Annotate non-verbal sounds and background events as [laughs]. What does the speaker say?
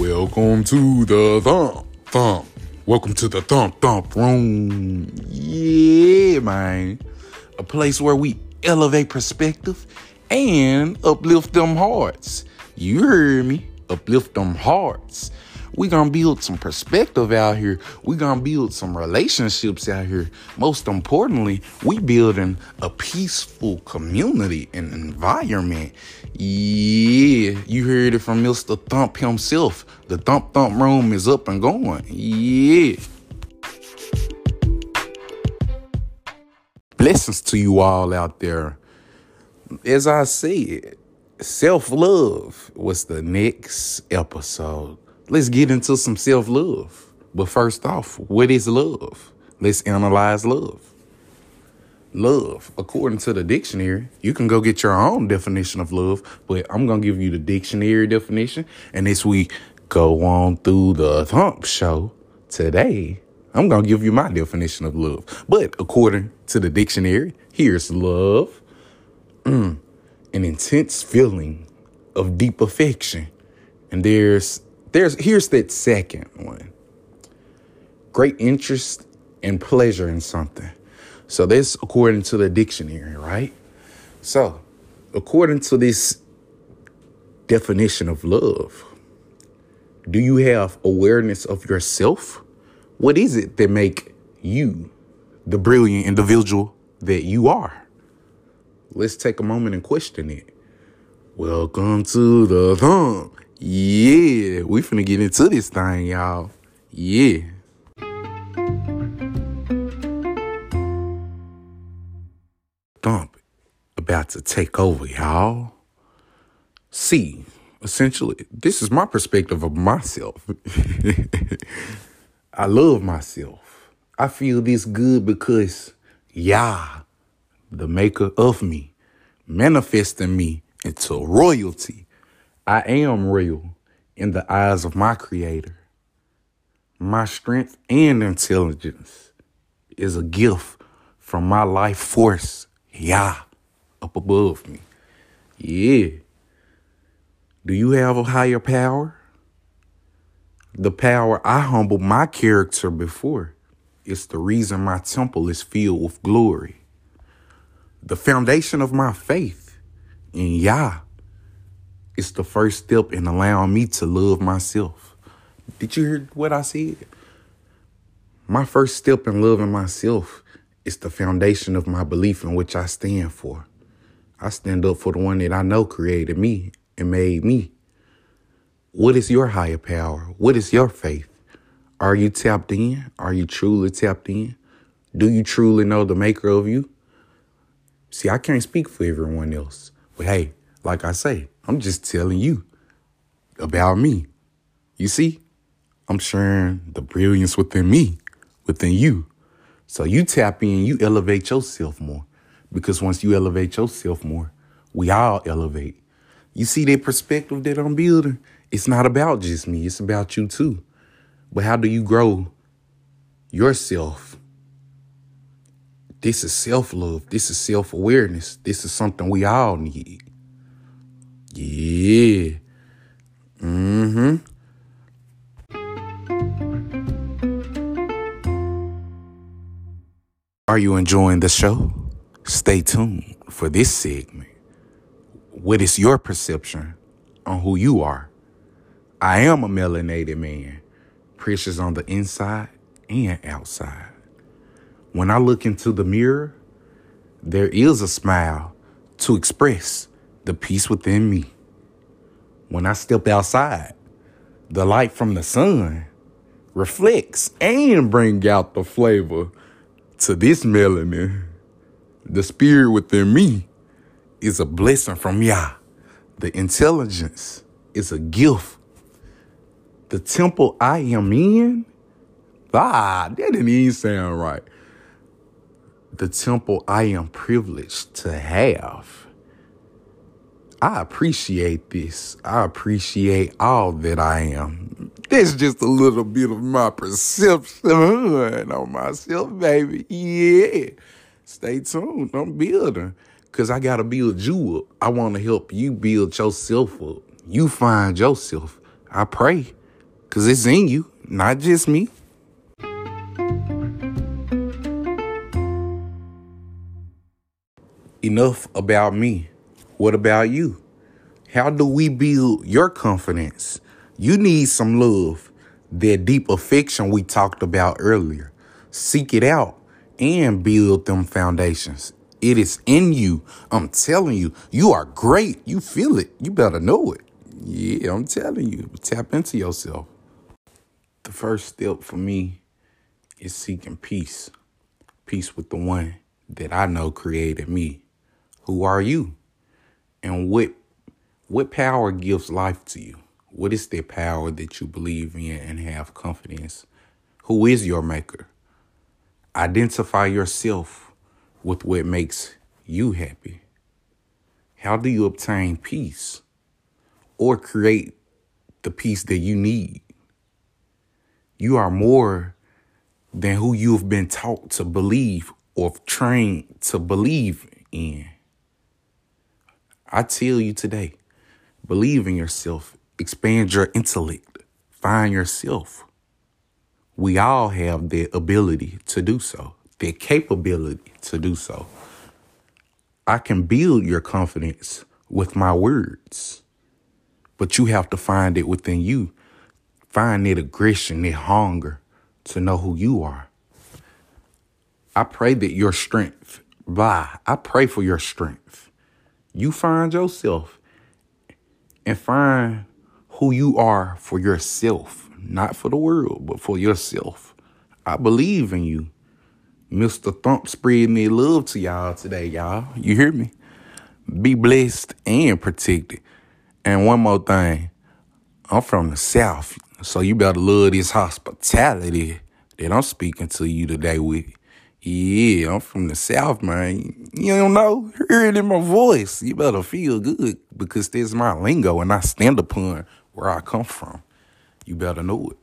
Welcome to the thump thump. Welcome to the thump thump room. Yeah, man. A place where we elevate perspective and uplift them hearts. You heard me. Uplift them hearts. We gonna build some perspective out here. We gonna build some relationships out here. Most importantly, we building a peaceful community and environment. Yeah, you heard it from Mr. Thump himself. The Thump Thump room is up and going. Yeah. Blessings to you all out there. As I said, self love was the next episode let's get into some self love. But first off, what is love? Let's analyze love. Love, according to the dictionary, you can go get your own definition of love, but I'm going to give you the dictionary definition. And as we go on through the Thump Show today, I'm going to give you my definition of love. But according to the dictionary, here's love mm, an intense feeling of deep affection. And there's there's here's that second one. Great interest and pleasure in something. So this according to the dictionary, right? So, according to this definition of love, do you have awareness of yourself? What is it that make you the brilliant individual that you are? Let's take a moment and question it. Welcome to the thump. Yeah, we finna get into this thing, y'all. Yeah. Thump about to take over, y'all. See, essentially, this is my perspective of myself. [laughs] I love myself. I feel this good because, yeah, the maker of me, manifesting me into royalty I am real in the eyes of my creator. My strength and intelligence is a gift from my life force, Yah, up above me. Yeah. Do you have a higher power? The power I humble my character before is the reason my temple is filled with glory. The foundation of my faith in Yah it's the first step in allowing me to love myself. Did you hear what I said? My first step in loving myself is the foundation of my belief in which I stand for. I stand up for the one that I know created me and made me. What is your higher power? What is your faith? Are you tapped in? Are you truly tapped in? Do you truly know the maker of you? See, I can't speak for everyone else. But hey, like I say, I'm just telling you about me. You see, I'm sharing the brilliance within me, within you. So you tap in, you elevate yourself more. Because once you elevate yourself more, we all elevate. You see that perspective that I'm building? It's not about just me, it's about you too. But how do you grow yourself? This is self love. This is self awareness. This is something we all need. Yeah. Mm-hmm. Are you enjoying the show? Stay tuned for this segment. What is your perception on who you are? I am a melanated man, precious on the inside and outside. When I look into the mirror, there is a smile to express the peace within me. When I step outside, the light from the sun reflects and bring out the flavor to this melanin. The spirit within me is a blessing from Yah. The intelligence is a gift. The temple I am in, ah, that didn't even sound right. The temple I am privileged to have I appreciate this. I appreciate all that I am. That's just a little bit of my perception [laughs] on myself, baby. Yeah. Stay tuned. I'm building. Cause I gotta build you up. I wanna help you build yourself up. You find yourself. I pray Cause it's in you, not just me. Enough about me. What about you? How do we build your confidence? You need some love, that deep affection we talked about earlier. Seek it out and build them foundations. It is in you. I'm telling you, you are great. You feel it. You better know it. Yeah, I'm telling you, tap into yourself. The first step for me is seeking peace. Peace with the one that I know created me. Who are you? And what what power gives life to you? What is the power that you believe in and have confidence? Who is your maker? Identify yourself with what makes you happy. How do you obtain peace or create the peace that you need? You are more than who you've been taught to believe or trained to believe in. I tell you today, believe in yourself, expand your intellect, find yourself. We all have the ability to do so, the capability to do so. I can build your confidence with my words, but you have to find it within you. Find that aggression, that hunger to know who you are. I pray that your strength, blah, I pray for your strength you find yourself and find who you are for yourself, not for the world, but for yourself. I believe in you. Mr. Thump spread me love to y'all today, y'all. You hear me? Be blessed and protected. And one more thing, I'm from the South, so you better love this hospitality that I'm speaking to you today with. Yeah, I'm from the South, man. You don't know? Hear it in my voice. You better feel good because this is my lingo and I stand upon where I come from. You better know it.